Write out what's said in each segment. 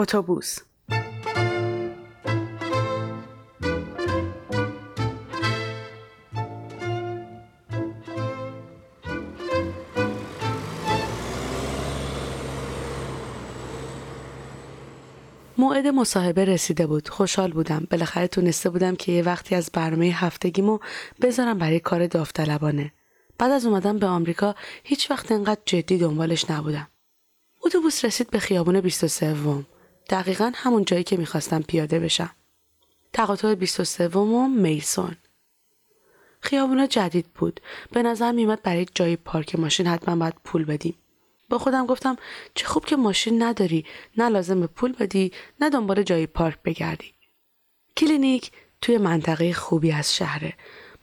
اتوبوس. موعد مصاحبه رسیده بود. خوشحال بودم. بالاخره تونسته بودم که یه وقتی از برنامه هفتگیمو بذارم برای کار داوطلبانه. بعد از اومدم به آمریکا هیچ وقت انقدر جدی دنبالش نبودم. اتوبوس رسید به خیابون 23 دقیقا همون جایی که می‌خواستم پیاده بشم. تقاطع 23 و میسون خیابونا جدید بود. به نظر میمد برای جای پارک ماشین حتما باید پول بدیم. با خودم گفتم چه خوب که ماشین نداری. نه لازم به پول بدی نه دنبال جای پارک بگردی. کلینیک توی منطقه خوبی از شهره.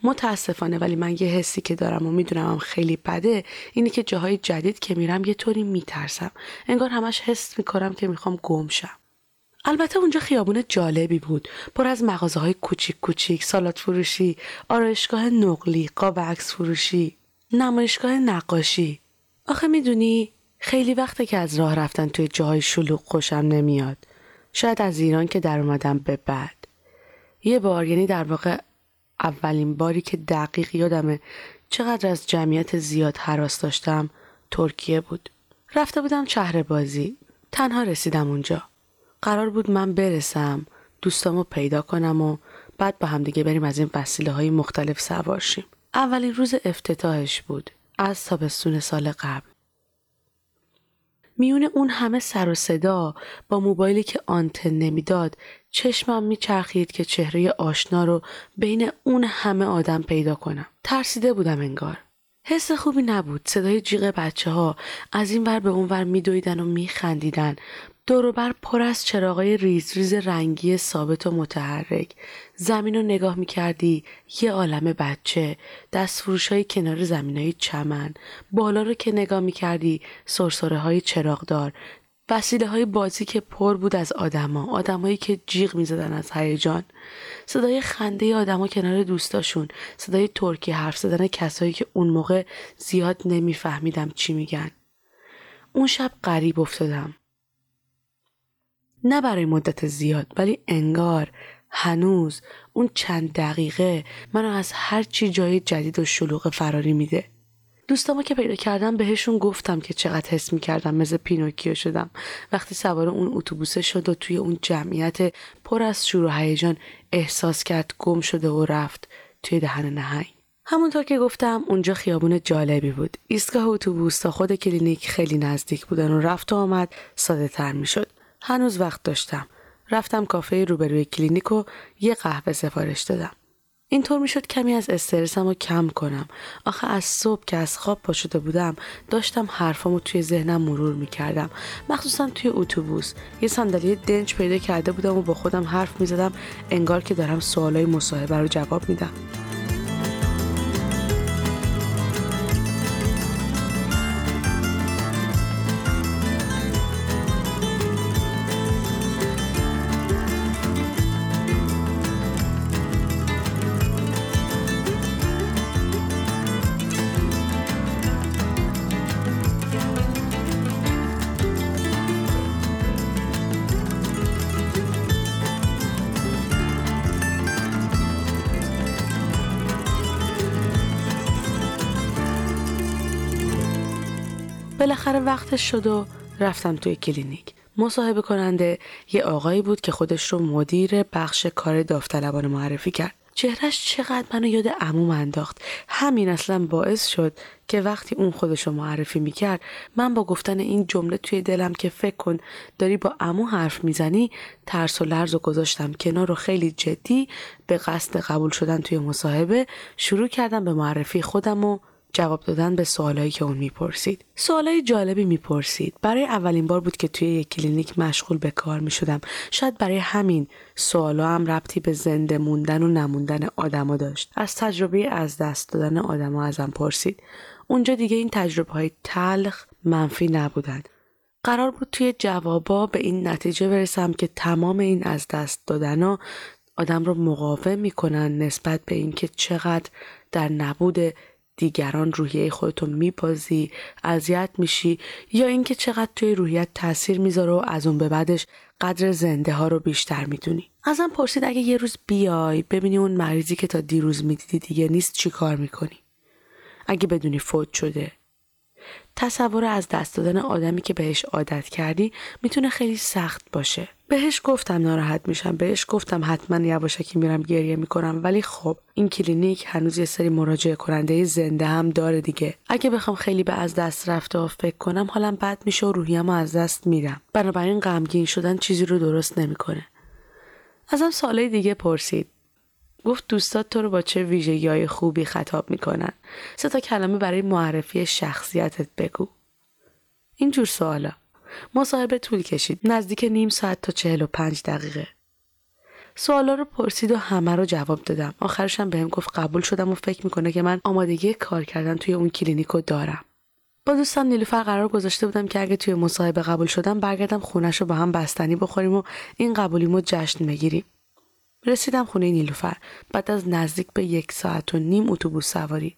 متاسفانه ولی من یه حسی که دارم و می‌دونم خیلی بده اینه که جاهای جدید که میرم یه طوری میترسم. انگار همش حس می‌کنم که می‌خوام گم شم. البته اونجا خیابون جالبی بود. پر از مغازه های کوچیک کوچیک سالات فروشی آرایشگاه نقلی قاب عکس فروشی نمایشگاه نقاشی. آخه می‌دونی خیلی وقته که از راه رفتن توی جاهای شلوغ خوشم نمیاد. شاید از ایران که در اومدم به بعد. یه بار یعنی در واقع اولین باری که دقیق یادمه چقدر از جمعیت زیاد حراس داشتم ترکیه بود. رفته بودم شهر بازی. تنها رسیدم اونجا. قرار بود من برسم دوستامو پیدا کنم و بعد با همدیگه بریم از این وسیله های مختلف سوارشیم اولین روز افتتاحش بود از تابستون سال قبل. میون اون همه سر و صدا با موبایلی که آنتن نمی‌داد چشمم میچرخید که چهره آشنا رو بین اون همه آدم پیدا کنم. ترسیده بودم انگار. حس خوبی نبود. صدای جیغ بچه ها از این ور به اون ور میدویدن و میخندیدن. دوروبر پر از چراغای ریز ریز رنگی ثابت و متحرک. زمین رو نگاه می‌کردی یه عالم بچه. دست فروش های کنار زمین های چمن. بالا رو که نگاه می‌کردی سرسره های چراغدار. وسیله های بازی که پر بود از آدما آدمایی که جیغ می‌زدن از هیجان. صدای خنده آدما کنار دوستاشون. صدای ترکی حرف زدن کسایی که اون موقع زیاد نمیفهمیدم چی میگن. اون شب غریب افتادم. نه برای مدت زیاد ولی انگار هنوز اون چند دقیقه منو از هر چی جای جدید و شلوغ فراری میده. دوستامو که پیدا کردم بهشون گفتم که چقدر حس می‌کردم مثل پینوکیو شدم. وقتی سوار اون اتوبوسه شد و توی اون جمعیت پر از شور و هیجان احساس کرد گم شده و رفت توی دهن نهنگ. همونطور که گفتم اونجا خیابون جالبی بود. ایستگاه اتوبوس تا خود کلینیک خیلی نزدیک بودن و رفت و آمد ساده تر می‌شد. هنوز وقت داشتم. رفتم کافه روبروی کلینیک و یه قهوه سفارش دادم. اینطور می‌شد کمی از استرسم رو کم کنم. آخه از صبح که از خواب پا شده بودم داشتم حرفامو توی ذهنم مرور می‌کردم. مخصوصا توی اتوبوس. یه صندلی دنج پیدا کرده بودم و با خودم حرف می‌زدم انگار که دارم سوالای مصاحبه رو جواب میدم. بالاخره وقتش شد و رفتم توی کلینیک. مصاحبه کننده یه آقایی بود که خودش رو مدیر بخش کار داوطلبان معرفی کرد. چهرش چقدر منو یاد عموم انداخت. همین اصلا باعث شد که وقتی اون خودش رو معرفی می‌کرد من با گفتن این جمله توی دلم که فکر کن داری با عمو حرف می‌زنی ترس و لرز و گذاشتم کنار رو خیلی جدی به قصد قبول شدن توی مصاحبه شروع کردم به معرفی خودم و جواب دادن به سوالایی که اون می‌پرسید. سوالای جالبی می‌پرسید. برای اولین بار بود که توی یک کلینیک مشغول به کار می‌شدم. شاید برای همین سوالا هم ربطی به زنده موندن و نموندن آدما داشت. از تجربه از دست دادن آدما ازم پرسید. اونجا دیگه این تجربه های تلخ منفی نبودن قرار بود توی جوابا به این نتیجه برسم که تمام این از دست دادن آدم رو مقاوم می‌کنن نسبت به اینکه چقدر در نبود دیگران روحیه خودتو میبازی اذیت میشی یا اینکه چقدر توی روحیت تاثیر می‌ذاره و از اون به بعدش قدر زنده ها رو بیشتر می‌دونی. ازم پرسید اگه یه روز بیای ببینی اون مریضی که تا دیروز می‌دیدی دیگه نیست چی کار می‌کنی؟ اگه بدونی فوت شده تصور از دست دادن آدمی که بهش عادت کردی می‌تونه خیلی سخت باشه. بهش گفتم ناراحت میشم بهش گفتم حتما یواشکی میرم گریه می‌کنم ولی خب این کلینیک هنوز یه سری مراجعه کننده زنده هم داره دیگه. اگه بخوام خیلی به از دست رفته و فکر کنم حالم بد میشه و روحیم از دست میرم بنابراین غمگین شدن چیزی رو درست نمی‌کنه. ازم سالهای دیگه پرسید. گفت دوستات تو رو با چه ویژگی های خوبی خطاب می‌کنن؟ سه تا کلمه برای معرفی شخصیتت بگو. اینجور سوالا. مصاحبه طول کشید. نزدیک نیم ساعت تا چهل و پنج دقیقه. سوالا رو پرسید و همه رو جواب دادم. آخرشم بهم گفت قبول شدم و فکر می‌کنه که من آمادگی کار کردن توی اون کلینیک رو دارم. با دوستم نیلوفر قرار گذاشته بودم که اگه توی مصاحبه قبول شدم برگردم خونش رو با هم بستنی بخوریم و این قبولیمو جشن بگیریم. رسیدم خونه نیلوفر بعد از نزدیک به یک ساعت و نیم اتوبوس سواری.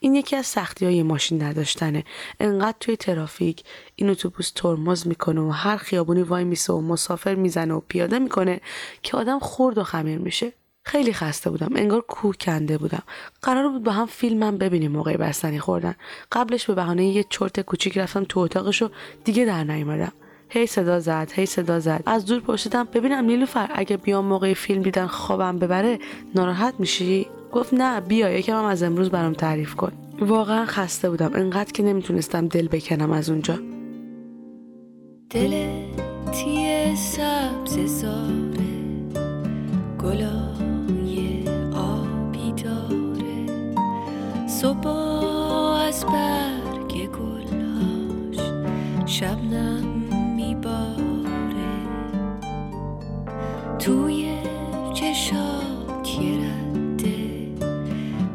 این یکی از سختی های ماشین نداشتنه. انقدر توی ترافیک این اتوبوس ترمز می‌کنه و هر خیابونی وای میسه و مسافر می‌زنه و پیاده می‌کنه که آدم خورد و خمیر میشه. خیلی خسته بودم انگار کوه کنده بودم. قرار بود با هم فیلمم ببینیم موقع بستنی خوردن. قبلش به بهانه یه چرت کوچیک رفتم تو اتاقش و دیگه در نیومدم. هی صدا زد هی صدا زد. از دور پرسیدم ببینم نیلوفر اگه بیام موقع فیلم دیدن خوابم ببره ناراحت میشی؟ گفت نه بیا یکم هم از امروز برام تعریف کن. واقعا خسته بودم انقدر که نمی‌تونستم دل بکنم از اونجا. دل تیه سبز زاره گلای آبی داره. صبح از برگ گلاش شبنم توی چشات یه رده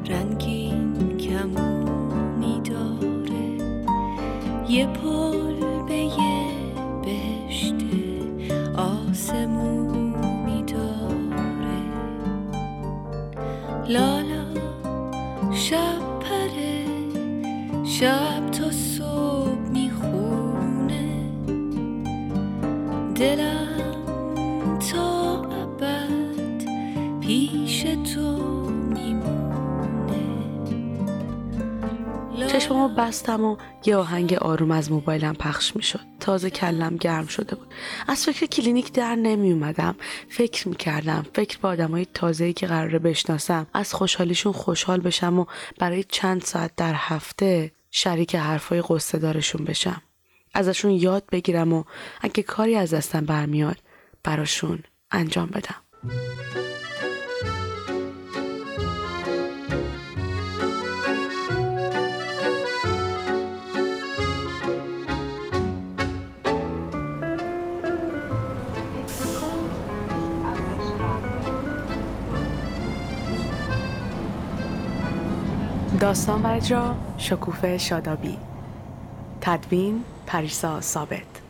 رنگین کمونی داره. یه پل به یه بهشت آسمونی داره. لالا شب پره شب تا صبح می‌خونه. دلم پیش تو چشممو بستم و یه آهنگ آروم از موبایلم پخش می‌شد. تازه کلم گرم شده بود. از فکر کلینیک در نمی اومدم فکر می‌کردم. فکر به آدمای تازه‌ای که قراره بشناسم. از خوشحالیشون خوشحال بشم و برای چند ساعت در هفته شریک حرفای قصه دارشون بشم. ازشون یاد بگیرم و اگه کاری از دستم برمیاد براشون انجام بدم. داستان و اجرا شکوفه شادابی. تدوین پریسا ثابت.